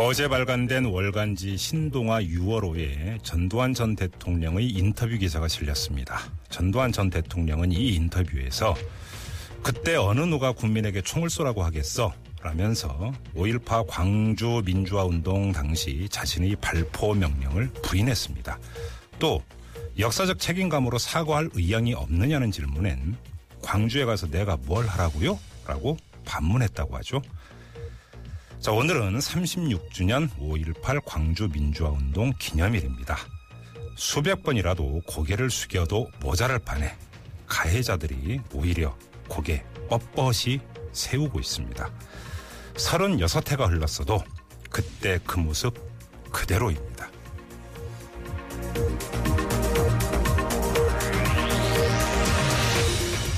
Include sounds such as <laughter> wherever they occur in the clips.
어제 발간된 월간지 신동아 6월호에 전두환 전 대통령의 인터뷰 기사가 실렸습니다. 전두환 전 대통령은 이 인터뷰에서 그때 어느 누가 국민에게 총을 쏘라고 하겠어? 라면서 5.18 광주 민주화 운동 당시 자신의 발포 명령을 부인했습니다. 또 역사적 책임감으로 사과할 의향이 없느냐는 질문엔 광주에 가서 내가 뭘 하라고요? 라고 반문했다고 하죠. 자, 오늘은 36주년 5.18 광주 민주화 운동 기념일입니다. 수백 번이라도 고개를 숙여도 모자랄 판에 가해자들이 오히려 고개 뻣뻣이 세우고 있습니다. 36해가 흘렀어도 그때 그 모습 그대로입니다.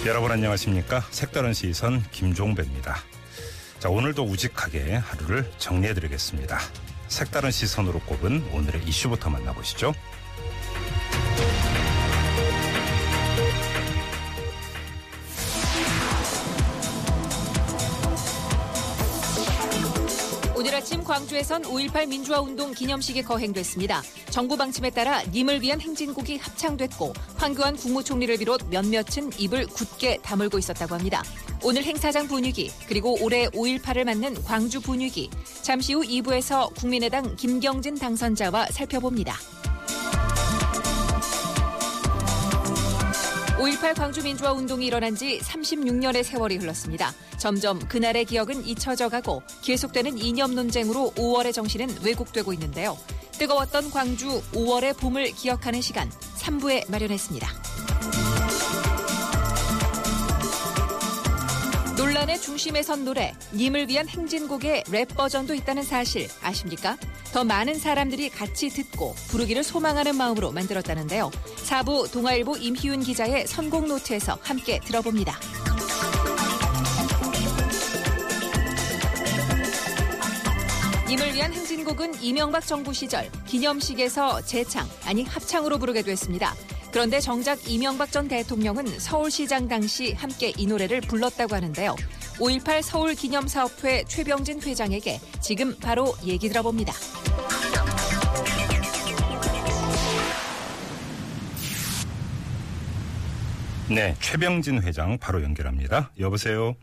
여러분 안녕하십니까? 색다른 시선 김종배입니다. 자, 오늘도 우직하게 하루를 정리해드리겠습니다. 색다른 시선으로 꼽은 오늘의 이슈부터 만나보시죠. 광주에선 5.18 민주화 운동 기념식이 거행됐습니다. 정부 방침에 따라 님을 위한 행진곡이 합창됐고 황교안 국무총리를 비롯 몇몇은 입을 굳게 다물고 있었다고 합니다. 오늘 행사장 분위기 그리고 올해 5.18을 맞는 광주 분위기 잠시 후 2부에서 국민의당 김경진 당선자와 살펴봅니다. 5.18 광주 민주화 운동이 일어난 지 36년의 세월이 흘렀습니다. 점점 그날의 기억은 잊혀져 가고 계속되는 이념 논쟁으로 5월의 정신은 왜곡되고 있는데요. 뜨거웠던 광주 5월의 봄을 기억하는 시간 3부에 마련했습니다. 논란의 중심에 선 노래 님을 위한 행진곡의 랩 버전도 있다는 사실 아십니까? 더 많은 사람들이 같이 듣고 부르기를 소망하는 마음으로 만들었다는데요. 4부 동아일보 임희윤 기자의 선곡 노트에서 함께 들어봅니다. 님을 위한 행진곡은 이명박 정부 시절 기념식에서 재창, 아니 합창으로 부르게 됐습니다. 그런데 정작 이명박 전 대통령은 서울시장 당시 함께 이 노래를 불렀다고 하는데요. 5.18 서울 기념사업회 최병진 회장에게 지금 바로 얘기 들어봅니다. 네, 최병진 회장 바로 연결합니다. 여보세요?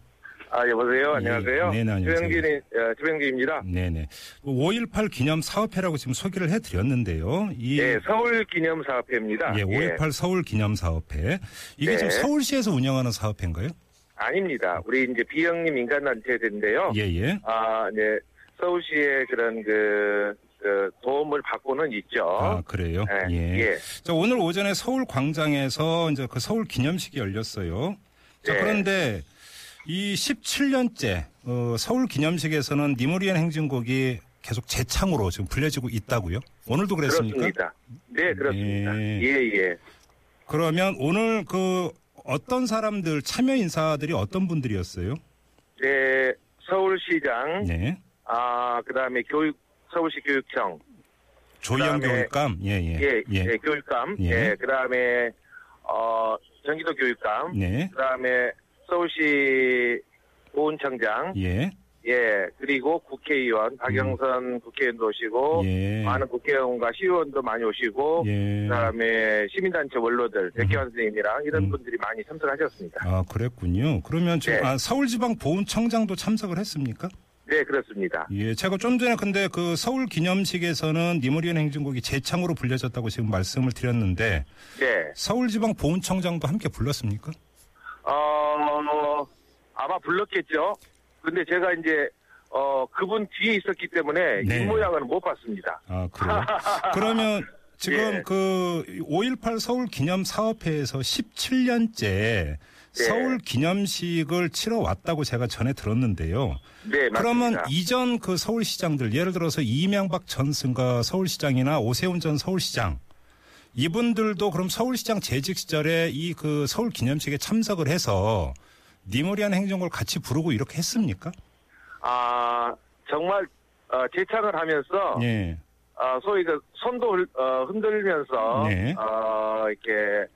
아, 여보세요? 예, 안녕하세요? 네네, 안녕하세요. 최병진이, 어, 최병진입니다. 네네. 5.18 기념 사업회라고 지금 소개를 해드렸는데요. 이 예, 서울 기념 사업회입니다. 예, 5.18 서울 기념 사업회. 이게 네. 지금 서울시에서 운영하는 사업회인가요? 아닙니다. 우리 이제 비영림 인간단체인데요. 예, 예. 아, 네. 서울시의 그런 그, 그 도움을 받고는 있죠. 아, 그래요? 예. 예. 예. 자, 오늘 오전에 서울 광장에서 이제 그 서울 기념식이 열렸어요. 자, 네. 그런데 이 17년째 어, 서울 기념식에서는 니모리안 행진곡이 계속 재창으로 지금 불려지고 있다고요? 오늘도 그랬습니까? 그렇습니다. 네, 그렇습니다. 예. 예, 예. 그러면 오늘 그 어떤 사람들 참여 인사들이 어떤 분들이었어요? 네, 서울시장, 네. 아, 그 다음에 교육, 서울시 교육청, 조희영 그다음에- 교육감. 예, 예. 예, 예, 교육감, 예. 예, 그 다음에, 어, 경기도 교육감, 네. 그다음에 서울시 보훈청장, 예. 예, 그리고 국회의원 박영선 국회의원도 오시고 예. 많은 국회의원과 시의원도 많이 오시고 예. 그 다음에 시민단체 원로들 백혜원 선생님이랑 이런 음. 분들이 많이 참석하셨습니다. 아, 그랬군요. 그러면 지금 네. 아, 서울지방보훈청장도 참석을 했습니까? 네, 그렇습니다. 예, 제가 좀 전에 근데 그 서울 기념식에서는 니모리안 행진곡이 재창으로 불려졌다고 지금 말씀을 드렸는데 네, 서울지방보훈청장도 함께 불렀습니까? 어 아마 불렀겠죠. 근데 제가 이제 어 그분 뒤에 있었기 때문에 네. 이 모양은 못 봤습니다. 아, 그래요? <laughs> 그러면 지금 예. 그5.18 서울 기념 사업회에서 17년째 네. 서울 기념식을 치러 왔다고 제가 전에 들었는데요. 네, 그러면 맞습니다. 이전 그 서울시장들 예를 들어서 이명박 전 승가 서울시장이나 오세훈 전 서울시장 이분들도 그럼 서울시장 재직 시절에 이 그 서울 기념식에 참석을 해서 니모리안 행정을 같이 부르고 이렇게 했습니까? 아, 정말, 어, 재창을 하면서, 예. 어, 소위 그 손도 흘- 어, 흔들면서, 네. 어, 이렇게,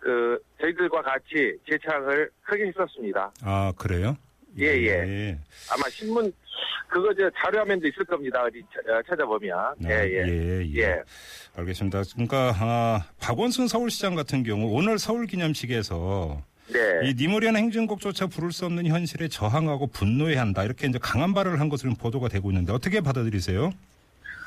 그, 저희들과 같이 재창을 크게 했었습니다. 아, 그래요? 예, 예. 아마 신문, 그거 저 자료화면도 있을 겁니다. 어디 차- 어, 찾아보면. 아, 예, 예. 예, 예. 예. 알겠습니다. 그러니까 아, 박원순 서울시장 같은 경우 오늘 서울 기념식에서 네. 이 니모리안 행진곡조차 부를 수 없는 현실에 저항하고 분노해야 한다. 이렇게 이제 강한 발언을 한 것으로 보도가 되고 있는데 어떻게 받아들이세요?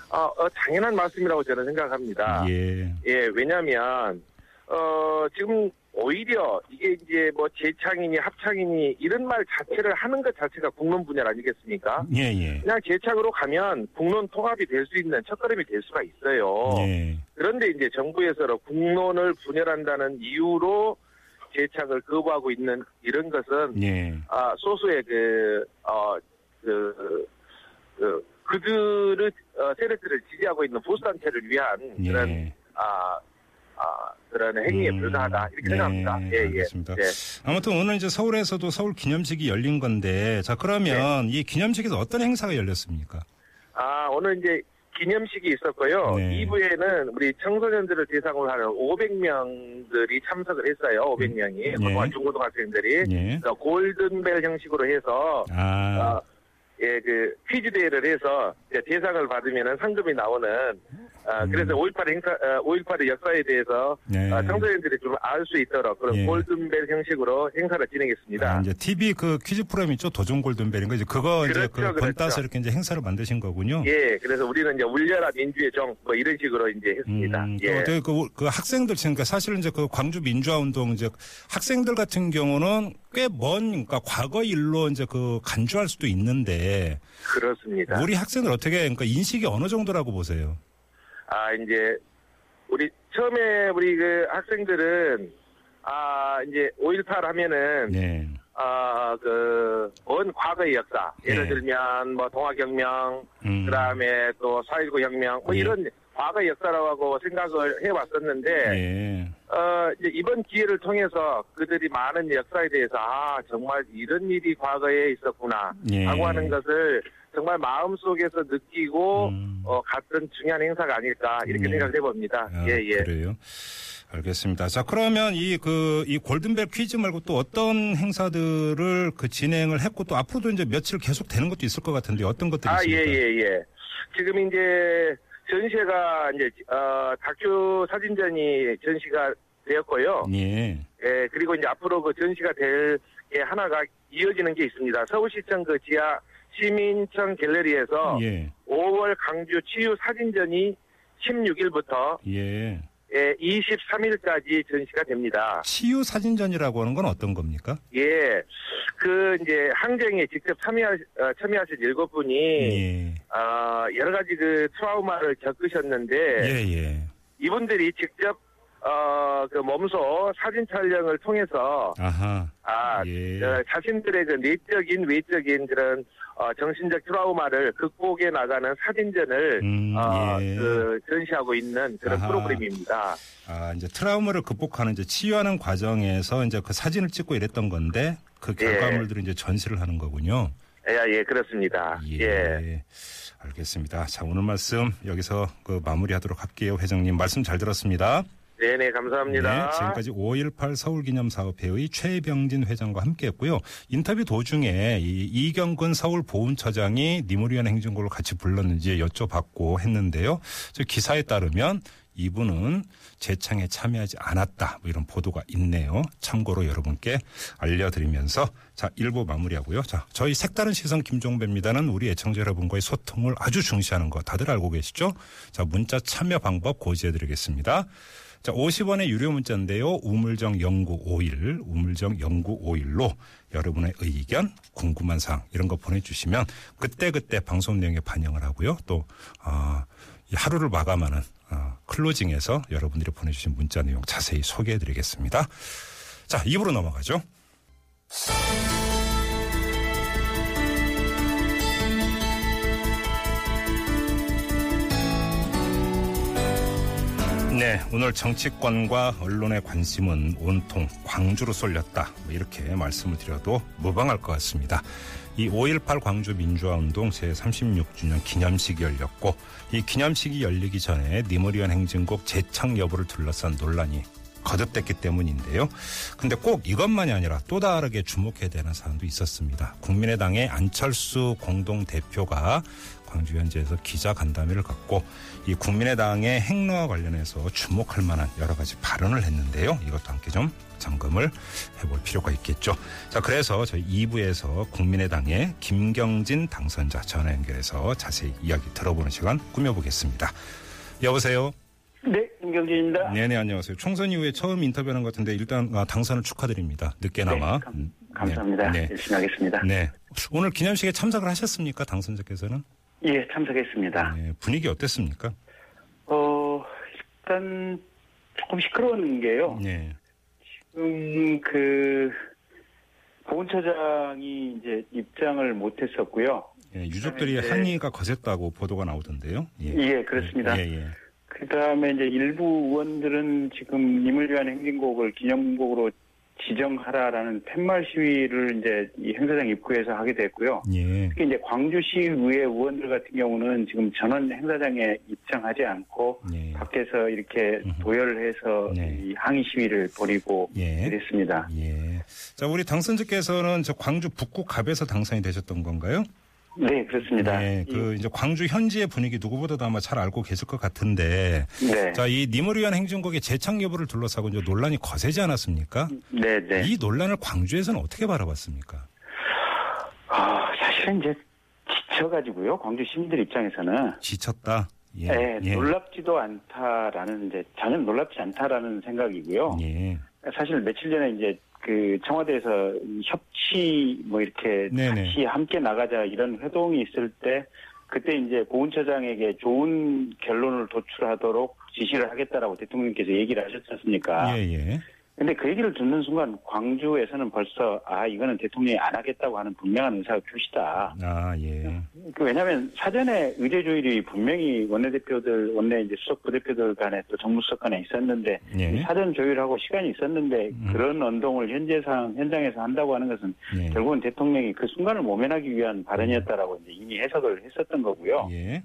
어, 어, 당연한 말씀이라고 저는 생각합니다. 예. 예, 왜냐면, 어, 지금 오히려 이게 이제 뭐 재창이니 합창이니 이런 말 자체를 하는 것 자체가 국론 분야 아니겠습니까? 예, 예. 그냥 재창으로 가면 국론 통합이 될 수 있는 첫걸음이 될 수가 있어요. 예. 그런데 이제 정부에서 국론을 분열한다는 이유로 재창을 거부하고 있는 이런 것은 예. 아, 소수의 그, 어, 그, 그, 그들의, 어, 세력들을 지지하고 있는 보수단체를 위한 그런, 예. 아, 아, 그런 행위에 음, 불과하다. 이렇게 네, 생각합니다. 예, 예. 알겠습니다. 네. 아무튼 오늘 이제 서울에서도 서울 기념식이 열린 건데 자 그러면 이 기념식에서 어떤 행사가 열렸습니까? 아, 오늘 이제 기념식이 있었고요. 네. 2부에는 우리 청소년들을 대상으로 하는 500명들이 참석을 했어요. 500명이. 예. 고등학- 중고등학생들이. 예. 그래서 골든벨 형식으로 해서 아, 어, 예, 그, 퀴즈 대회를 해서 대상을 받으면 상금이 나오는, 어, 음. 그래서 5.18 행사, 어, 5.18의 역사에 대해서, 네. 어, 청소년들이 좀 알 수 있도록 그런 예. 골든벨 형식으로 행사를 진행했습니다. 아, 이제 TV 그 퀴즈 프로그램 있죠 도전 골든벨인가 이제 그거 이제 그렇죠, 그번 그렇죠. 따서 이렇게 이제 행사를 만드신 거군요. 예, 그래서 우리는 이제 울려라 민주의 정, 뭐 이런 식으로 이제 했습니다. 음, 예. 또 그, 그 학생들 그러니까 사실은 이제 그 광주 민주화 운동 이제 학생들 같은 경우는 꽤 먼 그러니까 과거 일로 이제 그 간주할 수도 있는데 그렇습니다. 우리 학생들 어떻게 그러니까 인식이 어느 정도라고 보세요? 아, 이제, 우리, 처음에 우리 그 학생들은, 아, 이제 5.18 하면은, 네. 아, 그, 먼 과거의 역사. 예를 네. 들면, 뭐, 동학혁명, 음. 그 다음에 또 4.19 혁명, 뭐 예. 이런 과거의 역사라고 생각을 해왔었는데, 예. 어, 이제 이번 기회를 통해서 그들이 많은 역사에 대해서, 아, 정말 이런 일이 과거에 있었구나. 예. 라고 하는 것을 정말 마음속에서 느끼고, 음. 어, 갔던 중요한 행사가 아닐까, 이렇게 예. 생각해 봅니다. 아, 예, 예. 그래요. 알겠습니다. 자, 그러면 이 그 이 골든벨 퀴즈 말고 또 어떤 행사들을 그 진행을 했고 또 앞으로도 이제 며칠 계속 되는 것도 있을 것 같은데 어떤 것들이 아, 예, 있습니까? 예, 예. 지금 이제 전시회가 이제, 어, 다큐 사진전이 전시가 되었고요. 예. 예, 그리고 이제 앞으로 그 전시가 될 게 하나가 이어지는 게 있습니다. 서울시청 그 지하 시민청 갤러리에서 예. 5월 강주 치유 사진전이 16일부터 예. 예, 23일까지 전시가 됩니다. 치유 사진전이라고 하는 건 어떤 겁니까? 예, 그 이제 항쟁에 직접 참여 어, 참여하신 일곱 분이 예. 어, 여러 가지 그 트라우마를 겪으셨는데 예, 예. 이분들이 직접 어, 그 몸소 사진 촬영을 통해서 아하. 아, 예. 어, 자신들의 그 내적인 외적인 그런 어, 정신적 트라우마를 극복해 나가는 사진전을 음, 어, 예. 그 전시하고 있는 그런 아하. 프로그램입니다. 아, 이제 트라우마를 극복하는 이제 치유하는 과정에서 이제 그 사진을 찍고 이랬던 건데 그 예. 결과물들을 이제 전시를 하는 거군요. 예, 예, 그렇습니다. 예. 예. 알겠습니다. 자, 오늘 말씀 여기서 그 마무리하도록 할게요. 회장님 말씀 잘 들었습니다. 네네, 감사합니다. 네, 지금까지 5.18 서울기념사업회의 최병진 회장과 함께했고요. 인터뷰 도중에 이 이경근 서울 보훈처장이 니모리안 행정고를 같이 불렀는지 여쭤봤고 했는데요. 저 기사에 따르면 이분은 재창에 참여하지 않았다. 뭐 이런 보도가 있네요. 참고로 여러분께 알려드리면서 자, 1부 마무리하고요. 자, 저희 색다른 시선 김종배입니다는 우리 애청자 여러분과의 소통을 아주 중시하는 거 다들 알고 계시죠? 자, 문자 참여 방법 고지해드리겠습니다. 자, 50원의 유료 문자인데요. 우물정 0951, 우물정 0951로 여러분의 의견, 궁금한 사항 이런 거 보내주시면 그때그때 방송 내용에 반영을 하고요. 또, 어, 이 하루를 마감하는 어, 클로징에서 여러분들이 보내주신 문자 내용 자세히 소개해드리겠습니다. 자, 입으로 넘어가죠. 네, 오늘 정치권과 언론의 관심은 온통 광주로 쏠렸다. 뭐 이렇게 말씀을 드려도 무방할 것 같습니다. 이 5.18 광주 민주화운동 제36주년 기념식이 열렸고 이 기념식이 열리기 전에 니머리안 행진곡 재창 여부를 둘러싼 논란이 거듭됐기 때문인데요. 근데 꼭 이것만이 아니라 또 다르게 주목해야 되는 사안도 있었습니다. 국민의당의 안철수 공동대표가 광주 현지에서 기자 간담회를 갖고 이 국민의당의 행로와 관련해서 주목할 만한 여러 가지 발언을 했는데요. 이것도 함께 좀 점검을 해볼 필요가 있겠죠. 자, 그래서 저희 2부에서 국민의당의 김경진 당선자 전화 연결해서 자세히 이야기 들어보는 시간 꾸며보겠습니다. 여보세요? 네, 김경진입니다. 네네, 안녕하세요. 총선 이후에 처음 인터뷰하는 것 같은데 일단 아, 당선을 축하드립니다. 늦게나마. 네, 감, 감사합니다. 네. 열심히 하겠습니다. 네. 오늘 기념식에 참석을 하셨습니까? 당선자께서는? 예, 참석했습니다. 네, 분위기 어땠습니까? 어, 일단 조금 시끄러운 게요. 네. 지금 그 보훈처장이 이제 입장을 못했었고요. 예, 유족들이 네. 항의가 거셌다고 보도가 나오던데요. 예, 예, 그렇습니다. 예, 예. 그다음에 이제 일부 의원들은 지금 임을 위한 행진곡을 기념곡으로 지정하라라는 팻말 시위를 이제 이 행사장 입구에서 하게 됐고요. 예. 특히 이제 광주시의회 의원들 같은 경우는 지금 전원 행사장에 입장하지 않고 예. 밖에서 이렇게 음흠. 도열을 해서 네. 이 항의 시위를 벌이고 예. 이랬습니다. 예. 자, 우리 당선자께서는 저 광주 북구 갑에서 당선이 되셨던 건가요? 네, 그렇습니다. 네. 그 이제 광주 현지의 분위기 누구보다도 아마 잘 알고 계실 것 같은데 네, 자, 이 님을 위한 행진곡의 재창 여부를 둘러싸고 이제 논란이 거세지 않았습니까? 네, 네. 이 논란을 광주에서는 어떻게 바라봤습니까? 아, 사실은 이제 지쳐가지고요. 광주 시민들 입장에서는 지쳤다. 예. 네, 예. 놀랍지도 않다라는 이제 전혀 놀랍지 않다라는 생각이고요. 예. 사실 며칠 전에 이제 그 청와대에서 이 협치 뭐 이렇게 네네. 같이 함께 나가자 이런 회동이 있을 때 그때 이제 고은처장에게 좋은 결론을 도출하도록 지시를 하겠다라고 대통령께서 얘기를 하셨지 않습니까? 예, 예. 근데 그 얘기를 듣는 순간 광주에서는 벌써 아 이거는 대통령이 안 하겠다고 하는 분명한 의사가 표시다. 아, 예. 그 왜냐하면 사전에 의제 조율이 분명히 원내대표들 원내 이제 수석 부대표들 간에 또 정무수석 간에 있었는데 예. 사전 조율하고 시간이 있었는데 음. 그런 운동을 현재 상 현장에서 한다고 하는 것은 예. 결국은 대통령이 그 순간을 모면하기 위한 발언이었다라고 이제 이미 해석을 했었던 거고요. 예.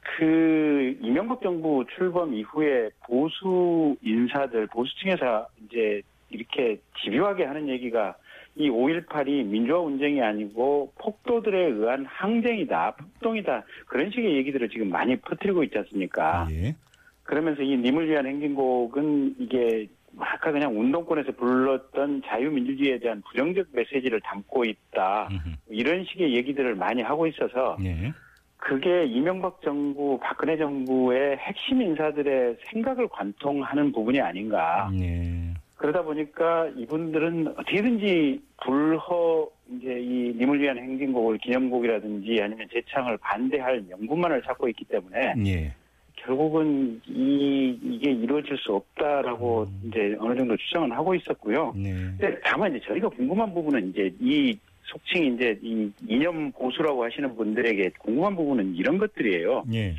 그 이명박 정부 출범 이후에 보수 인사들 보수층에서 이제 이렇게 집요하게 하는 얘기가 이 5.18이 민주화 운동이 아니고 폭도들에 의한 항쟁이다, 폭동이다 그런 식의 얘기들을 지금 많이 퍼뜨리고 있지 않습니까? 예. 그러면서 이 님을 위한 행진곡은 이게 아까 그냥 운동권에서 불렀던 자유민주주의에 대한 부정적 메시지를 담고 있다. 음흠. 이런 식의 얘기들을 많이 하고 있어서 예. 그게 이명박 정부, 박근혜 정부의 핵심 인사들의 생각을 관통하는 부분이 아닌가. 예. 그러다 보니까 이분들은 어떻게든지 불허 이제 이 님을 위한 행진곡을 기념곡이라든지 아니면 재창을 반대할 명분만을 찾고 있기 때문에 예. 결국은 이 이게 이루어질 수 없다라고 음. 이제 어느 정도 주장은 하고 있었고요. 네. 근데 다만 이제 저희가 궁금한 부분은 이제 이 속칭 이제 이 이념 보수라고 하시는 분들에게 궁금한 부분은 이런 것들이에요. 예.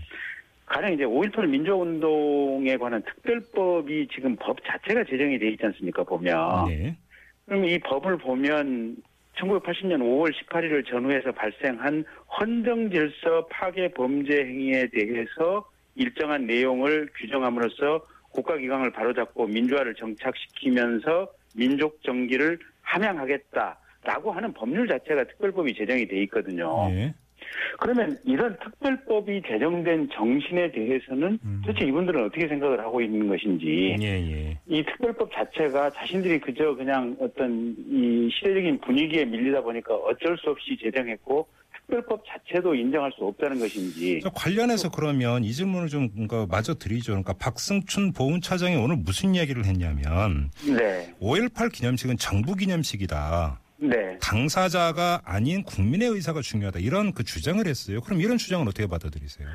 가령 이제 5.18 민주화 운동에 관한 특별법이 지금 법 자체가 제정이 돼 있지 않습니까? 보면 네. 그럼 이 법을 보면 1980년 5월 18일을 전후해서 발생한 헌정 질서 파괴 범죄 행위에 대해서 일정한 내용을 규정함으로써 국가기강을 바로잡고 민주화를 정착시키면서 민족 정기를 함양하겠다 라고 하는 법률 자체가 특별법이 제정이 돼 있거든요. 예. 그러면 이런 특별법이 제정된 정신에 대해서는 음. 도대체 이분들은 어떻게 생각을 하고 있는 것인지 예, 예. 이 특별법 자체가 자신들이 그저 그냥 어떤 이 시대적인 분위기에 밀리다 보니까 어쩔 수 없이 제정했고 특별법 자체도 인정할 수 없다는 것인지 저 관련해서 그러면 이 질문을 좀 그러니까 마저 드리죠. 그러니까 박승춘 보훈차장이 오늘 무슨 이야기를 했냐면 네, 5.18 기념식은 정부 기념식이다. 네. 당사자가 아닌 국민의 의사가 중요하다. 이런 그 주장을 했어요. 그럼 이런 주장은 어떻게 받아들이세요?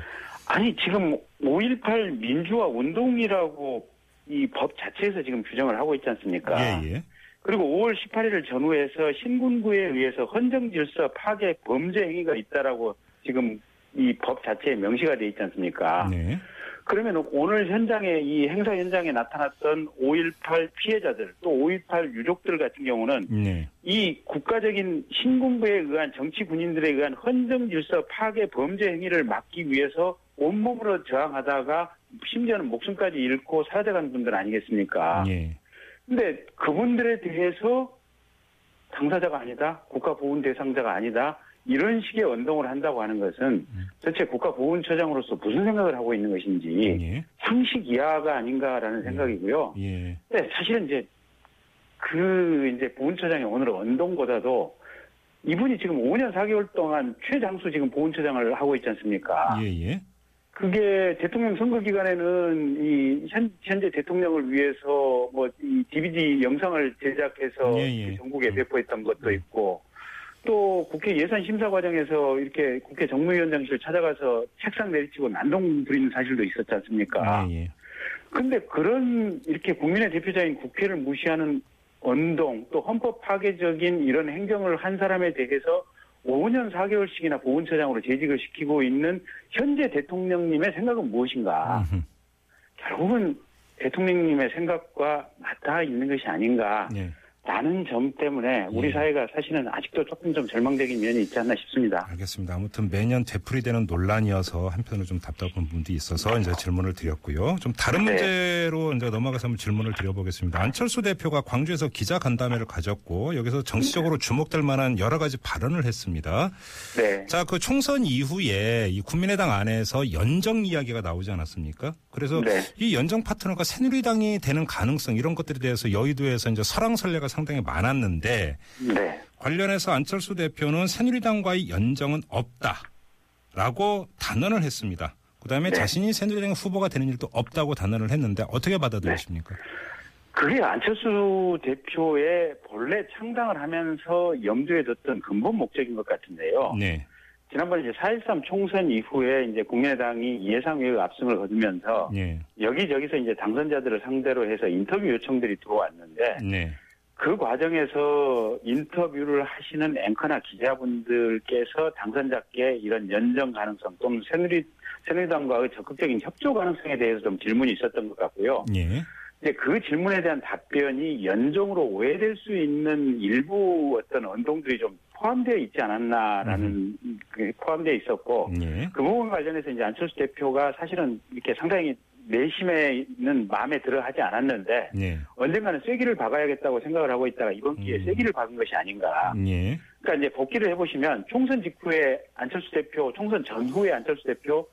아니 지금 5.18 민주화 운동이라고 이 법 자체에서 지금 규정을 하고 있지 않습니까? 예, 예. 그리고 5월 18일을 전후해서 신군구에 의해서 헌정 질서 파괴 범죄 행위가 있다라고 지금 이 법 자체에 명시가 돼 있지 않습니까? 네. 그러면 오늘 현장에 이 행사 현장에 나타났던 5.18 피해자들 또 5.18 유족들 같은 경우는 네. 이 국가적인 신군부에 의한 정치 군인들에 의한 헌정 질서 파괴 범죄 행위를 막기 위해서 온몸으로 저항하다가 심지어는 목숨까지 잃고 사라져간 분들 아니겠습니까? 예. 근데 그분들에 대해서 당사자가 아니다, 국가보훈 대상자가 아니다, 이런 식의 언동을 한다고 하는 것은 도대체 국가보훈처장으로서 무슨 생각을 하고 있는 것인지 예. 상식 이하가 아닌가라는 생각이고요. 예. 근데 사실은 이제 그 이제 보훈처장의 오늘 언동보다도 이분이 지금 5년 4개월 동안 최장수 지금 보훈처장을 하고 있지 않습니까? 예. 예. 그게 대통령 선거 기간에는 이 현, 현재 대통령을 위해서 뭐 이 DVD 영상을 제작해서 예, 예. 그 전국에 음. 배포했던 것도 있고 또 국회 예산 심사 과정에서 이렇게 국회 정무위원장실 찾아가서 책상 내리치고 난동 부리는 사실도 있었지 않습니까? 예. 예. 근데 그런 이렇게 국민의 대표자인 국회를 무시하는 언동 또 헌법 파괴적인 이런 행정을 한 사람에 대해서 5년 4개월씩이나 보훈처장으로 재직을 시키고 있는 현재 대통령님의 생각은 무엇인가? 음흠. 결국은 대통령님의 생각과 맞닿아 있는 것이 아닌가? 예. 라는 점 때문에 우리 예. 사회가 사실은 아직도 조금 좀 절망적인 면이 있지 않나 싶습니다. 알겠습니다. 아무튼 매년 되풀이되는 논란이어서 한편으로 좀 답답한 부분도 있어서 이제 질문을 드렸고요. 좀 다른 네. 문제로 이제 넘어가서 한번 질문을 드려보겠습니다. 안철수 대표가 광주에서 기자 간담회를 가졌고 여기서 정치적으로 주목될 만한 여러 가지 발언을 했습니다. 네. 자, 그 총선 이후에 이 국민의당 안에서 연정 이야기가 나오지 않았습니까? 그래서 네. 이 연정 파트너가 새누리당이 되는 가능성 이런 것들에 대해서 여의도에서 이제 설왕설래가 상당히 많았는데 네. 관련해서 안철수 대표는 새누리당과의 연정은 없다라고 단언을 했습니다. 그다음에 네. 자신이 새누리당 후보가 되는 일도 없다고 단언을 했는데 어떻게 받아들이십니까? 그게 안철수 대표의 본래 창당을 하면서 염두에 뒀던 근본 목적인 것 같은데요. 네, 지난번 이제 4.13 총선 이후에 이제 국민의당이 예상외의 압승을 거두면서 네, 여기저기서 이제 당선자들을 상대로 해서 인터뷰 요청들이 들어왔는데 네, 그 과정에서 인터뷰를 하시는 앵커나 기자분들께서 당선자께 이런 연정 가능성 또는 새누리, 새누리당과의 적극적인 협조 가능성에 대해서 좀 질문이 있었던 것 같고요. 예, 이제 그 질문에 대한 답변이 연정으로 오해될 수 있는 일부 어떤 언동들이 좀 포함되어 있지 않았나라는 그 포함되어 있었고 예, 그 부분 관련해서 이제 안철수 대표가 사실은 이렇게 상당히 내심에는 마음에 들어 하지 않았는데 예, 언젠가는 쐐기를 박아야겠다고 생각을 하고 있다가 이번 기회에 음. 쐐기를 박은 것이 아닌가. 예, 그러니까 이제 복귀를 해보시면 총선 직후에 안철수 대표, 총선 전후에 안철수 대표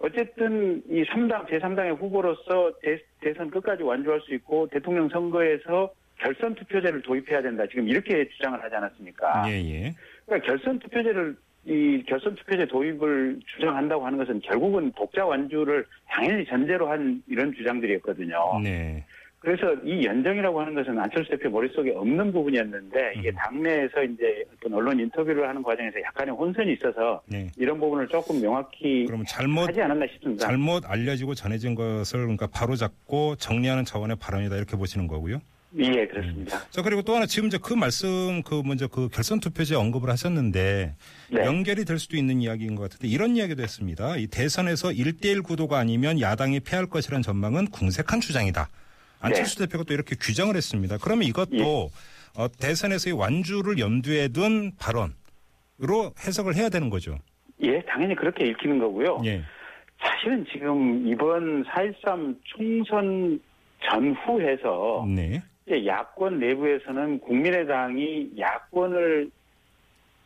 어쨌든 이 3당, 제3당의 후보로서 대, 대선 끝까지 완주할 수 있고 대통령 선거에서 결선 투표제를 도입해야 된다. 지금 이렇게 주장을 하지 않았습니까? 예, 예, 그러니까 결선 투표제를 이 결선 투표제 도입을 주장한다고 하는 것은 결국은 독자 완주를 당연히 전제로 한 이런 주장들이었거든요. 네, 그래서 이 연정이라고 하는 것은 안철수 대표 머릿속에 없는 부분이었는데 이게 음. 당내에서 이제 어떤 언론 인터뷰를 하는 과정에서 약간의 혼선이 있어서 네. 이런 부분을 조금 명확히 그러면 잘못 하지 않았나 싶습니다. 잘못 알려지고 전해진 것을 그러니까 바로 잡고 정리하는 차원의 발언이다 이렇게 보시는 거고요. 예, 그렇습니다. 자 그리고 또 하나 지금 이제 그 말씀 그 먼저 그 결선 투표제 언급을 하셨는데 네. 연결이 될 수도 있는 이야기인 것 같은데 이런 이야기도 했습니다. 이 대선에서 1대1 구도가 아니면 야당이 패할 것이라는 전망은 궁색한 주장이다. 안철수 대표가 또 이렇게 규정을 했습니다. 그러면 이것도 네. 예. 어, 대선에서의 완주를 염두에 둔 발언으로 해석을 해야 되는 거죠. 예, 당연히 그렇게 읽히는 거고요. 예. 사실은 지금 이번 4.13 총선 전후해서 네. 이제 야권 내부에서는 국민의당이 야권을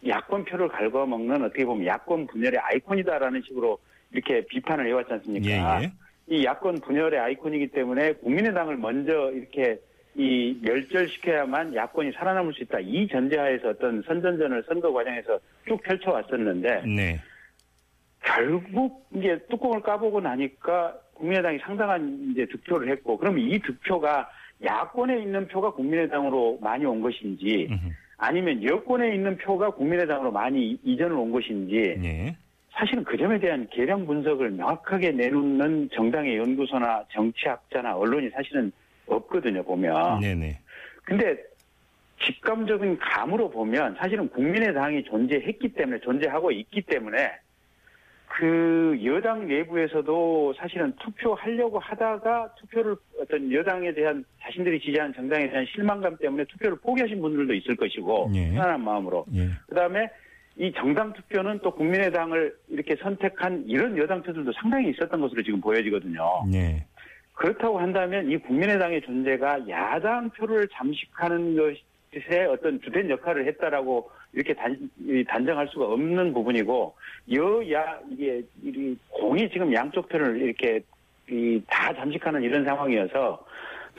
야권표를 갉아먹는 어떻게 보면 야권 분열의 아이콘이다라는 식으로 이렇게 비판을 해왔지 않습니까? 예, 예. 이 야권 분열의 아이콘이기 때문에 국민의당을 먼저 이렇게 이 멸절시켜야만 야권이 살아남을 수 있다. 이 전제하에서 어떤 선전전을 선거 과정에서 쭉 펼쳐왔었는데 네. 결국 이제 뚜껑을 까보고 나니까 국민의당이 상당한 이제 득표를 했고 그러면 이 득표가 야권에 있는 표가 국민의당으로 많이 온 것인지. 아니면 여권에 있는 표가 국민의당으로 많이 이전을 온 것인지 예. 사실은 그 점에 대한 계량 분석을 명확하게 내놓는 정당의 연구소나 정치학자나 언론이 사실은 없거든요 보면 네네. 근데 직감적인 감으로 보면 사실은 국민의당이 존재했기 때문에 존재하고 있기 때문에 그 여당 내부에서도 사실은 투표하려고 하다가 투표를 어떤 여당에 대한 자신들이 지지하는 정당에 대한 실망감 때문에 투표를 포기하신 분들도 있을 것이고 예. 편안한 마음으로 예. 그다음에 이 정당 투표는 또 국민의당을 이렇게 선택한 이런 여당 표들도 상당히 있었던 것으로 지금 보여지거든요. 예. 그렇다고 한다면 이 국민의당의 존재가 야당 표를 잠식하는 것 에 어떤 주된 역할을 했다라고 이렇게 단, 이 단정할 수가 없는 부분이고 여야 이게 이 공이 지금 양쪽 편을 이렇게 이다 잠식하는 이런 상황이어서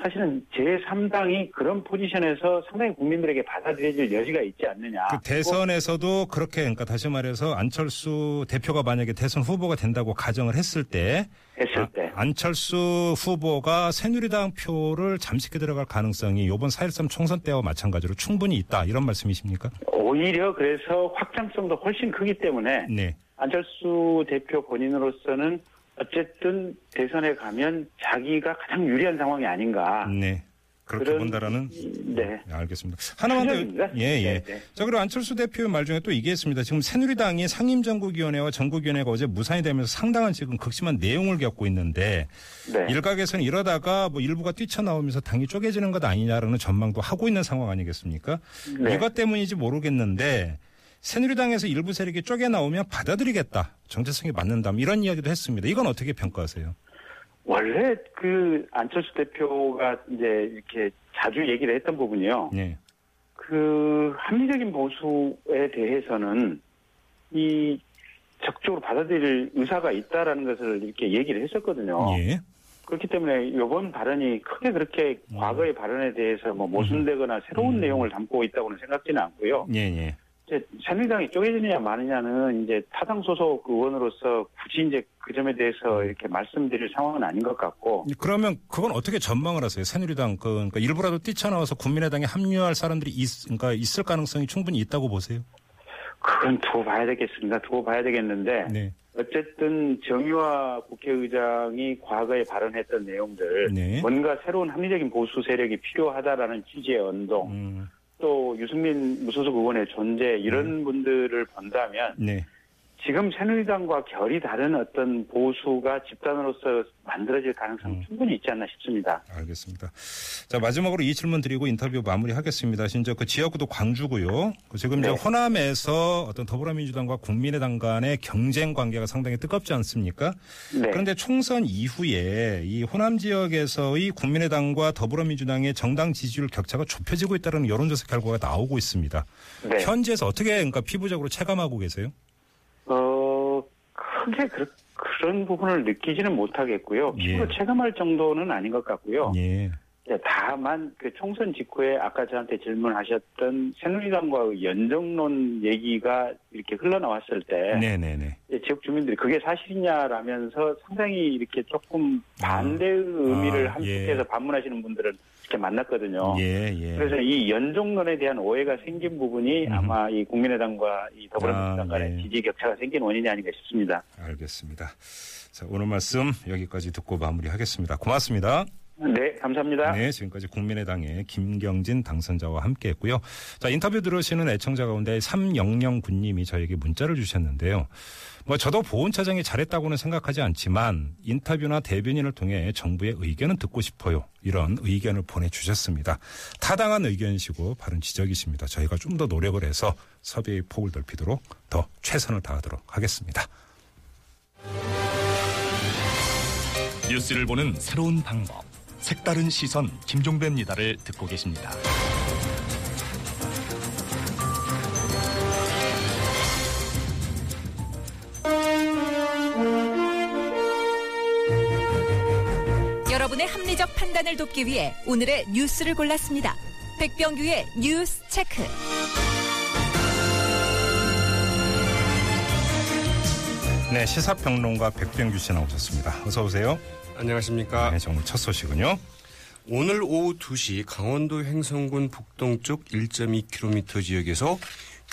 사실은 제3당이 그런 포지션에서 상당히 국민들에게 받아들여질 여지가 있지 않느냐. 그 대선에서도 그렇게 그러니까 다시 말해서 안철수 대표가 만약에 대선 후보가 된다고 가정을 했을 때 했을 때. 아, 안철수 후보가 새누리당 표를 잠식해 들어갈 가능성이 이번 4.13 총선 때와 마찬가지로 충분히 있다 이런 말씀이십니까? 오히려 그래서 확장성도 훨씬 크기 때문에 네. 안철수 대표 본인으로서는 어쨌든 대선에 가면 자기가 가장 유리한 상황이 아닌가. 네. 그렇게 그런- 본다라는 네. 네, 알겠습니다. 하나만 더. 예, 예. 네, 네. 자, 그리고 안철수 대표의 말 중에 또 이게 있습니다. 지금 새누리당이 상임정국위원회와 전국위원회가 어제 무산이 되면서 상당한 지금 극심한 내용을 겪고 있는데 네. 일각에서는 이러다가 뭐 일부가 뛰쳐나오면서 당이 쪼개지는 것 아니냐라는 전망도 하고 있는 상황 아니겠습니까? 네. 이것 때문인지 모르겠는데 새누리당에서 일부 세력이 쪼개 나오면 받아들이겠다. 정체성이 맞는다면 이런 이야기도 했습니다. 이건 어떻게 평가하세요? 원래 그 안철수 대표가 이제 이렇게 자주 얘기를 했던 부분이요. 네. 그 합리적인 보수에 대해서는 이 적극적으로 받아들일 의사가 있다라는 것을 이렇게 얘기를 했었거든요. 예. 그렇기 때문에 이번 발언이 크게 그렇게 과거의 발언에 대해서 뭐 모순되거나 새로운 음. 내용을 담고 있다고는 생각지는 않고요. 예, 예. 이제 새누리당이 쪼개지느냐 마느냐는 이제 타당 소속 의원으로서 굳이 이제 그 점에 대해서 이렇게 말씀드릴 상황은 아닌 것 같고 그러면 그건 어떻게 전망을 하세요? 새누리당 그 그러니까 일부라도 뛰쳐나와서 국민의당에 합류할 사람들이 있, 그러니까 있을 가능성이 충분히 있다고 보세요. 그건 두고 봐야 되겠습니다. 두고 봐야 되겠는데 네. 어쨌든 정의화 국회의장이 과거에 발언했던 내용들 네. 뭔가 새로운 합리적인 보수 세력이 필요하다라는 취지의 언동 음, 또 유승민 무소속 의원의 존재 이런 분들을 본다면 네. 지금 새누리당과 결이 다른 어떤 보수가 집단으로서 만들어질 가능성 은 음. 충분히 있지 않나 싶습니다. 알겠습니다. 자 마지막으로 이 질문 드리고 인터뷰 마무리하겠습니다. 진짜 그 지역구도 광주고요. 그 지금 이제 네. 호남에서 어떤 더불어민주당과 국민의당 간의 경쟁 관계가 상당히 뜨겁지 않습니까? 네. 그런데 총선 이후에 이 호남 지역에서의 국민의당과 더불어민주당의 정당 지지율 격차가 좁혀지고 있다는 여론조사 결과가 나오고 있습니다. 네. 현지에서 어떻게 그러니까 피부적으로 체감하고 계세요? 어, 크게 그, 그런 부분을 느끼지는 못하겠고요. 예. 피부로 체감할 정도는 아닌 것 같고요. 예. 예, 다만 그 총선 직후에 아까 저한테 질문하셨던 새누리당과 연정론 얘기가 이렇게 흘러나왔을 때 네네네. 예, 지역 주민들이 그게 사실이냐라면서 상당히 이렇게 조금 반대의 의미를 아, 함축해서 예. 반문하시는 분들을 이렇게 만났거든요. 예, 예. 그래서 이 연정론에 대한 오해가 생긴 부분이 음. 아마 이 국민의당과 이 더불어민주당 아, 간의 예. 지지 격차가 생긴 원인이 아닌가 싶습니다. 알겠습니다. 자, 오늘 말씀 여기까지 듣고 마무리하겠습니다. 고맙습니다. 네, 감사합니다. 네, 지금까지 국민의당의 김경진 당선자와 함께 했고요. 자, 인터뷰 들으시는 애청자 가운데 3009님이 저에게 문자를 주셨는데요. 뭐 저도 보훈처장이 잘했다고는 생각하지 않지만 인터뷰나 대변인을 통해 정부의 의견은 듣고 싶어요. 이런 의견을 보내주셨습니다. 타당한 의견이시고 바른 지적이십니다. 저희가 좀 더 노력을 해서 섭외의 폭을 넓히도록 더 최선을 다하도록 하겠습니다. 뉴스를 보는 새로운 방법. 색다른 시선 김종배입니다를 듣고 계십니다. 합리적 판단을 돕기 위해 오늘의 뉴스를 골랐습니다. 백병규의 뉴스 체크. 네, 시사평론가 백병규 씨 나오셨습니다. 어서 오세요. 안녕하십니까. 네, 정말 첫 소식은요. 오늘 오후 2시 강원도 횡성군 북동쪽 1.2km 지역에서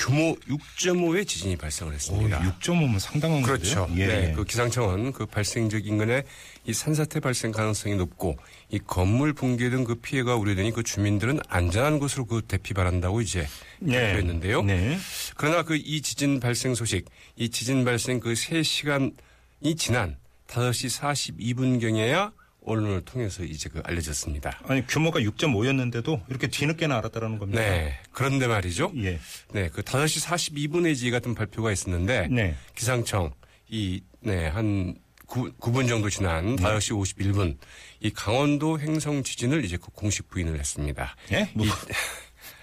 규모 6.5의 지진이 발생을 했습니다. 6.5면 상당한 그렇죠. 거죠. 예. 네, 그 기상청은 그 발생적 인근에 이 산사태 발생 가능성이 높고 이 건물 붕괴 등 그 피해가 우려되니 그 주민들은 안전한 곳으로 그 대피 바란다고 이제 네. 발표했는데요. 네. 그러나 그 이 지진 발생 소식, 이 지진 발생 그 3시간이 지난 5시 42분경에야 언론을 통해서 이제 그 알려졌습니다. 아니 규모가 6.5였는데도 이렇게 뒤늦게나 알았다라는 겁니다. 네. 그런데 말이죠. 예. 네. 그 5시 42분에 지 같은 발표가 있었는데 네. 기상청 이, 네, 한 9, 9분 정도 지난 네. 5시 51분 이 강원도 행성 지진을 이제 그 공식 부인을 했습니다. 예? 뭐,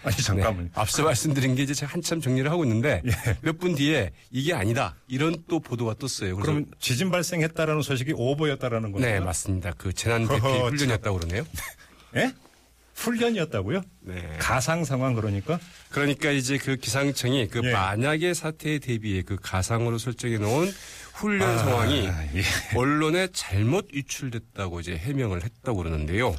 아니 잠깐만요. 네, 앞서 말씀드린 게 이제 제가 한참 정리를 하고 있는데 몇분 뒤에 이게 아니다 이런 또 보도가 떴어요. 그러면 지진 발생했다라는 소식이 오버였다라는 겁니까? 네 맞습니다. 그 재난 대피 훈련이었다고 그러네요. 예? 훈련이었다고요? 네. 가상 상황 그러니까? 그러니까 이제 그 기상청이 그 예. 만약의 사태에 대비해 그 가상으로 설정해 놓은 훈련 상황이 예. 언론에 잘못 유출됐다고 이제 해명을 했다고 그러는데요.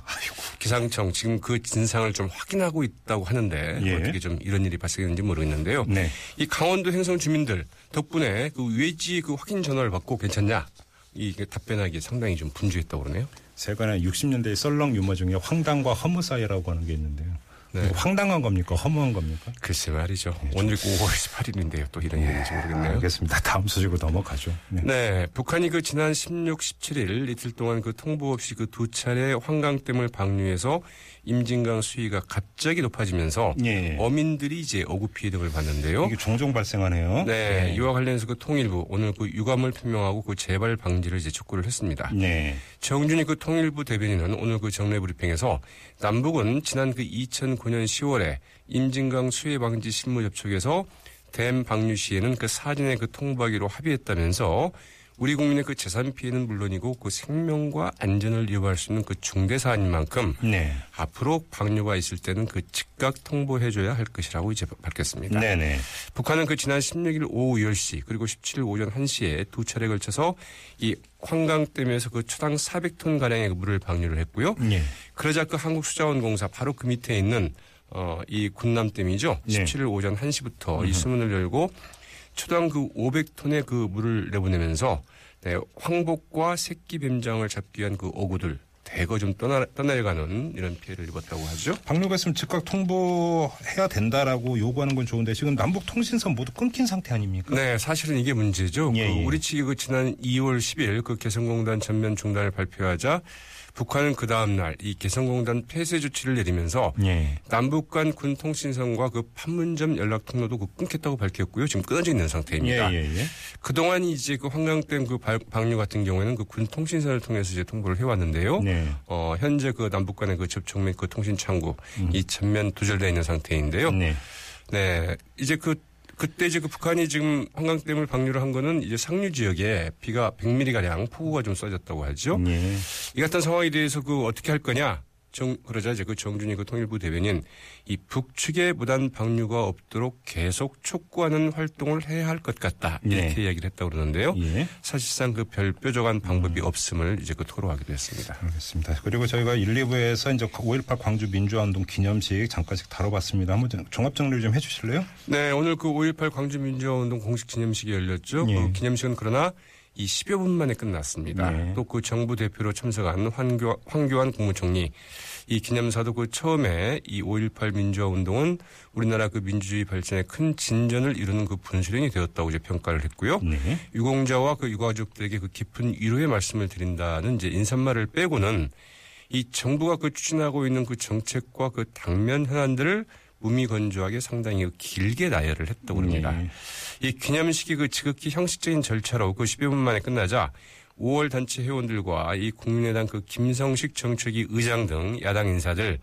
기상청 지금 그 진상을 좀 확인하고 있다고 하는데 예. 어떻게 좀 이런 일이 발생했는지 모르겠는데요. 네. 이 강원도 행성 주민들 덕분에 그 외지 그 확인 전화를 받고 괜찮냐 이게 답변하기에 상당히 좀 분주했다고 그러네요. 세관의 60년대 썰렁 유머 중에 황당과 허무 사이라고 하는 게 있는데요. 네. 이거 황당한 겁니까? 허무한 겁니까? 글쎄 말이죠. 오늘 5월 18일인데요. 또 이런 일인지 모르겠네요. 알겠습니다. 다음 소식으로 넘어가죠. 네. 네, 북한이 그 지난 16, 17일 이틀 동안 그 통보 없이 그 두 차례 환강댐을 방류해서 임진강 수위가 갑자기 높아지면서 예. 어민들이 이제 어구 피해 등을 봤는데요. 이게 종종 발생하네요. 네, 이와 관련해서 그 통일부 오늘 그 유감을 표명하고 그 재발 방지를 이제 촉구를 했습니다. 네. 정준희 그 통일부 대변인은 오늘 그 정례 브리핑에서 남북은 지난 그 2009년 10월에 임진강 수해 방지 실무 접촉에서 댐 방류 시에는 그 사진의 그 통보하기로 합의했다면서 우리 국민의 그 재산 피해는 물론이고 그 생명과 안전을 위협할 수 있는 그 중대 사안인 만큼 네. 앞으로 방류가 있을 때는 그 즉각 통보해줘야 할 것이라고 이제 밝혔습니다. 네네. 북한은 그 지난 16일 오후 10시 그리고 17일 오전 1시에 두 차례 걸쳐서 이 환강댐에서 그 초당 400톤 가량의 그 물을 방류를 했고요. 예. 그러자 그 한국수자원공사 바로 그 밑에 있는 어, 이 군남댐이죠. 네. 17일 오전 1시부터 이 수문을 열고 초당 그 500톤의 그 물을 내보내면서 네, 황복과 새끼 뱀장을 잡기 위한 그 어구들 대거 좀 떠나, 떠나가는 이런 피해를 입었다고 하죠. 방류가 있으면 즉각 통보해야 된다라고 요구하는 건 좋은데 지금 남북 통신선 모두 끊긴 상태 아닙니까? 네, 사실은 이게 문제죠. 예, 그 예. 우리 측이 그 지난 2월 10일 그 개성공단 전면 중단을 발표하자 북한은 그 다음 날 이 개성공단 폐쇄 조치를 내리면서 예. 남북 간 군 통신선과 그 판문점 연락 통로도 그 끊겠다고 밝혔고요. 지금 끊어져 있는 상태입니다. 예, 예, 예. 그동안 이제 그 환강댐 그 발- 방류 같은 경우에는 그 군 통신선을 통해서 이제 통보를 해왔는데요. 네. 어, 현재 그 남북 간의 그 접촉 및 그 통신 창구 이 전면 두절되어 있는 상태인데요. 네. 네. 이제 그, 그때 이제 그 북한이 지금 한강댐을 방류를 한 거는 이제 상류 지역에 비가 100mm가량 폭우가 좀 쏟아졌다고 하죠. 예. 이 같은 상황에 대해서 그 어떻게 할 거냐. 정, 그러자 이제 그 정준희 그 통일부 대변인 이 북측에 무단 방류가 없도록 계속 촉구하는 활동을 해야 할 것 같다. 이렇게 네. 이야기를 했다고 그러는데요. 예. 사실상 그 별 뾰족한 방법이 없음을 이제 그 토로하기도 했습니다. 알겠습니다. 그리고 저희가 1, 2부에서 이제 5.18 광주 민주화운동 기념식 잠깐씩 다뤄봤습니다. 한번 좀 종합 정리 좀 해주실래요? 네, 오늘 그 5.18 광주 민주화운동 공식 기념식이 열렸죠. 예. 그 기념식은 그러나 이 10여 분 만에 끝났습니다. 네. 또그 정부 대표로 참석한 황교, 황교안 국무총리 이 기념사도 그 처음에 이 5.18 민주화 운동은 우리나라 그 민주주의 발전에 큰 진전을 이루는 그 분수령이 되었다고 이제 평가를 했고요. 네. 유공자와 그 유가족들에게 그 깊은 위로의 말씀을 드린다는 이제 인사말을 빼고는 이 정부가 그 추진하고 있는 그 정책과 그 당면 현안들을 무미건조하게 상당히 그 길게 나열을 했다고 합니다. 네. 이 기념식이 그 지극히 형식적인 절차로 그 10여 분 만에 끝나자 5월 단체 회원들과 이 국민의당 그 김성식 정책위 의장 등 야당 인사들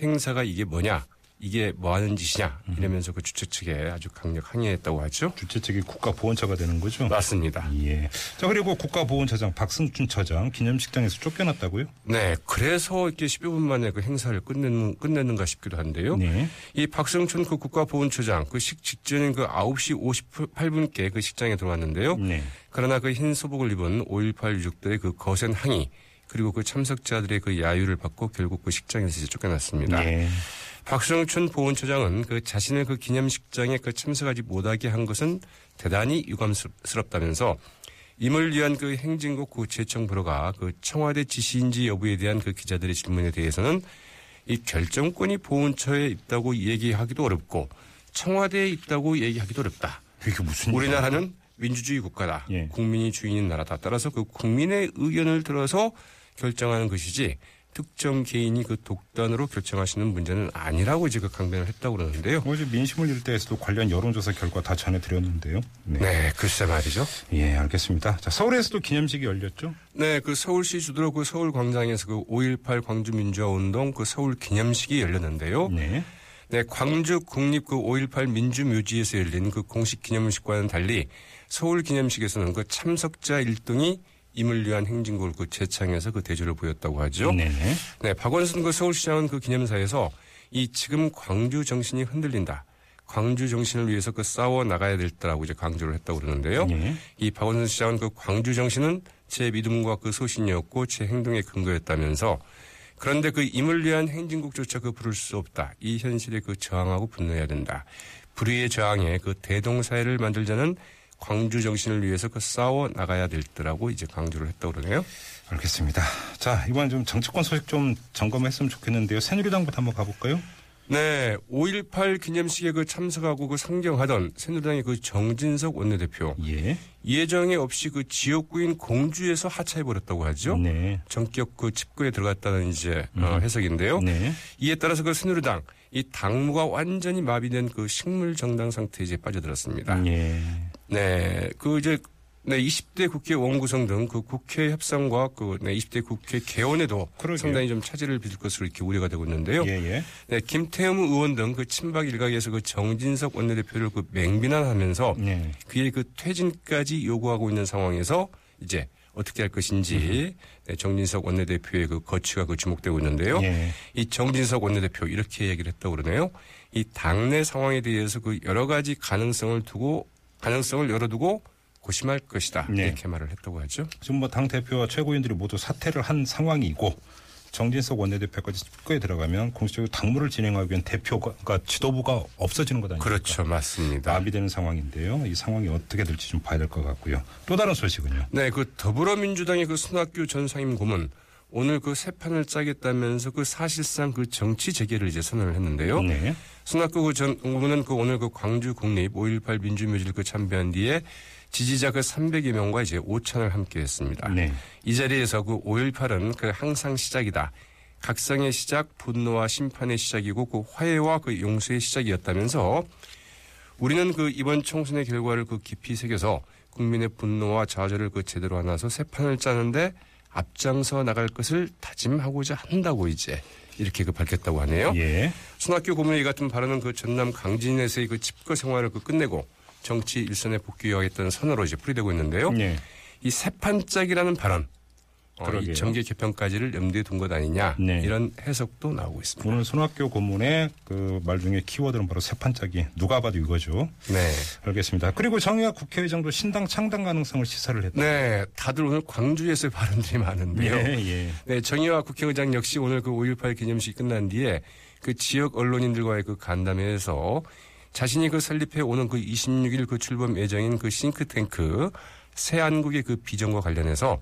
행사가 이게 뭐냐 이게 뭐 하는 짓이냐 이러면서 그 주최 측에 아주 강력 항의했다고 하죠. 주최 측이 국가보훈처가 되는 거죠? 맞습니다. 예. 자, 그리고 국가보훈처장 박승춘 처장 기념식장에서 쫓겨났다고요? 네, 그래서 이렇게 10여 분 만에 그 행사를 끝내는, 끝내는가 싶기도 한데요. 네. 이 박성춘 그 국가보훈처장 그 식 직전인 그 9시 58분께 그 식장에 들어왔는데요. 네. 그러나 그 흰 소복을 입은 5.18 유족들의 그 거센 항의 그리고 그 참석자들의 그 야유를 받고 결국 그 식장에서 이제 쫓겨났습니다. 예. 박성춘 보훈처장은 그 자신의 그 기념식장에 그 참석하지 못하게 한 것은 대단히 유감스럽다면서 임을 위한 그 행진국 구체청 부로가 그 청와대 지시인지 여부에 대한 그 기자들의 질문에 대해서는 이 결정권이 보훈처에 있다고 얘기하기도 어렵고 청와대에 있다고 얘기하기도 어렵다. 이게 무슨 우리나라는 민주주의 국가다. 예. 국민이 주인인 나라다. 따라서 그 국민의 의견을 들어서 결정하는 것이지 특정 개인이 그 독단으로 결정하시는 문제는 아니라고 이제 그 강변을 했다고 그러는데요. 어제 민심을 일대에서도 관련 여론조사 결과 다 전해드렸는데요. 네. 네, 글쎄 말이죠. 예, 알겠습니다. 자, 서울에서도 기념식이 열렸죠? 네, 그 서울시 주도로 그 서울광장에서 그 5.18 광주민주화운동 그 서울 기념식이 열렸는데요. 네. 네, 광주 국립 그 5.18 민주묘지에서 열린 그 공식 기념식과는 달리 서울 기념식에서는 그 참석자 1등이 임을 위한 행진곡을 그 재창해서 그 대조를 보였다고 하죠. 네네. 네, 박원순 그 서울시장은 그 기념사에서 이 지금 광주 정신이 흔들린다. 광주 정신을 위해서 그 싸워 나가야 될 때라고 이제 강조를 했다고 그러는데요. 예. 이 박원순 시장은 그 광주 정신은 제 믿음과 그 소신이었고 제 행동의 근거였다면서 그런데 그 임을 위한 행진국조차 그 부를 수 없다. 이 현실에 그 저항하고 분노해야 된다. 불의의 저항에 그 대동사회를 만들자는 광주 정신을 위해서 그 싸워 나가야 될 때라고 이제 강조를 했다고 그러네요. 알겠습니다. 자, 이번 좀 정치권 소식 좀 점검했으면 좋겠는데요. 새누리당부터 한번 가볼까요? 네, 5.18 기념식에 그 참석하고 그 상경하던 새누리당의 그 정진석 원내대표 예. 예정에 없이 그 지역구인 공주에서 하차해버렸다고 하죠. 네. 전격 그 집구에 들어갔다는 이제 어, 해석인데요. 네. 이에 따라서 그 새누리당 이 당무가 완전히 마비된 그 식물 정당 상태에 이제 빠져들었습니다. 예. 네, 그 이제 네, 20대 국회 원 구성 등 그 국회 협상과 그 네, 20대 국회 개원에도 그러게요. 상당히 좀 차질을 빚을 것으로 이렇게 우려가 되고 있는데요. 예, 예. 네, 김태흠 의원 등 그 친박 일각에서 그 정진석 원내대표를 그 맹비난하면서 네. 그의 그 퇴진까지 요구하고 있는 상황에서 이제 어떻게 할 것인지 네, 정진석 원내대표의 그 거취가 그 주목되고 있는데요. 예. 이 정진석 원내대표 이렇게 얘기를 했다고 그러네요. 이 당내 상황에 대해서 그 여러 가지 가능성을 두고 가능성을 열어두고 고심할 것이다 네. 이렇게 말을 했다고 하죠. 지금 뭐 당 대표와 최고위원들이 모두 사퇴를 한 상황이고 정진석 원내대표까지 집거에 들어가면 공식적으로 당무를 진행하기 위한 대표가 그러니까 지도부가 없어지는 것 아닙니까? 그렇죠, 맞습니다. 마비되는 상황인데요. 이 상황이 어떻게 될지 좀 봐야 될 것 같고요. 또 다른 소식은요. 네, 그 더불어민주당의 그 손학규 전 상임 고문 오늘 그 새 판을 짜겠다면서 그 사실상 그 정치 재개를 이제 선언을 했는데요. 네. 손학규 그전 고문은 그 오늘 그 광주 국립 5.18 민주묘지를 그 참배한 뒤에 지지자 그 300여 명과 이제 오찬을 함께 했습니다. 네. 이 자리에서 그 5.18은 그 항상 시작이다. 각성의 시작, 분노와 심판의 시작이고 그 화해와 그 용서의 시작이었다면서 우리는 그 이번 총선의 결과를 그 깊이 새겨서 국민의 분노와 좌절을 그 제대로 안아서 새 판을 짜는데 앞장서 나갈 것을 다짐하고자 한다고 이제 이렇게 그 밝혔다고 하네요. 예. 손학규 고문의 이 같은 발언은 그 전남 강진에서의 그 집거 생활을 그 끝내고 정치 일선에 복귀하겠다는 선언으로 이제 풀이되고 있는데요. 예. 이 새판짝이라는 발언, 어. 이 정계 개편까지를 염두에 둔 것 아니냐 네. 이런 해석도 나오고 있습니다. 오늘 손학규 고문의 그 말 중에 키워드는 바로 세판짜기. 누가 봐도 이거죠. 네, 알겠습니다. 그리고 정의학 국회의장도 신당 창당 가능성을 시사를 했다. 네, 다들 오늘 광주에서 발언들이 많은데요. 예, 예. 네, 정의화 국회의장 역시 오늘 그 5.18 기념식이 끝난 뒤에 그 지역 언론인들과의 그 간담회에서 자신이 그 설립해 오는 그 26일 그 출범 예정인 그 싱크탱크 새한국의 그 비전과 관련해서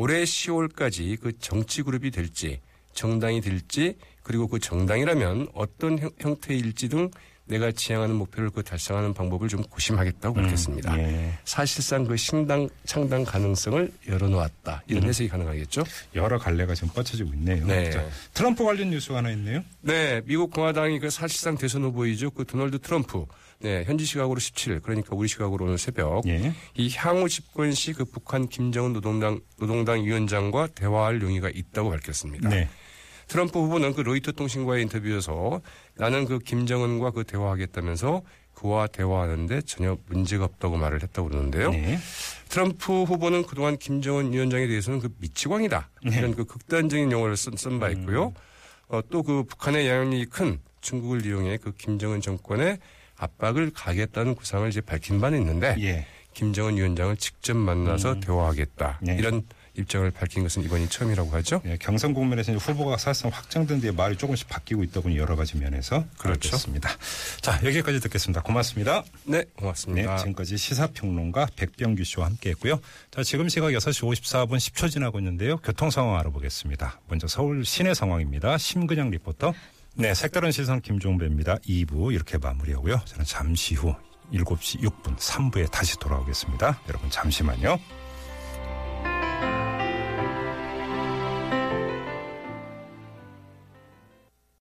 올해 10월까지 그 정치 그룹이 될지 정당이 될지 그리고 그 정당이라면 어떤 형, 형태일지 등 내가 지향하는 목표를 그 달성하는 방법을 좀 고심하겠다고 밝혔습니다. 예. 사실상 그 신당 창당 가능성을 열어놓았다 이런 해석이 가능하겠죠. 여러 갈래가 지금 뻗쳐지고 있네요. 네. 자, 트럼프 관련 뉴스가 하나 있네요. 네, 미국 공화당이 그 사실상 대선 후보이죠. 그 도널드 트럼프. 네, 현지 시각으로 17일, 그러니까 우리 시각으로 오늘 새벽 예. 이 향후 집권 시 그 북한 김정은 노동당 노동당 위원장과 대화할 용의가 있다고 밝혔습니다. 네. 트럼프 후보는 그 로이터 통신과의 인터뷰에서 나는 그 김정은과 그 대화하겠다면서 그와 대화하는데 전혀 문제가 없다고 말을 했다고 그러는데요. 네. 트럼프 후보는 그동안 김정은 위원장에 대해서는 그 미치광이다. 네. 이런 그 극단적인 용어를 쓴, 쓴바 음. 있고요. 어, 또 그 북한의 영향력이 큰 중국을 이용해 그 김정은 정권에 압박을 가겠다는 구상을 이제 밝힌 바는 있는데 예. 김정은 위원장을 직접 만나서 대화하겠다. 네. 이런 입장을 밝힌 것은 이번이 처음이라고 하죠. 예, 경선 국면에서 후보가 사실상 확정된 뒤에 말이 조금씩 바뀌고 있더군요. 여러 가지 면에서. 그렇죠. 그렇습니다. 자, 여기까지 듣겠습니다. 고맙습니다. 네, 네, 고맙습니다. 지금까지 시사평론가 백병규 씨와 함께했고요. 자, 지금 시각 6시 54분 10초 지나고 있는데요. 교통 상황 알아보겠습니다. 먼저 서울 시내 상황입니다. 심근양 리포터. 네, 색다른 시선 김종배입니다. 2부 이렇게 마무리하고요. 저는 잠시 후 7시 6분 3부에 다시 돌아오겠습니다. 여러분 잠시만요.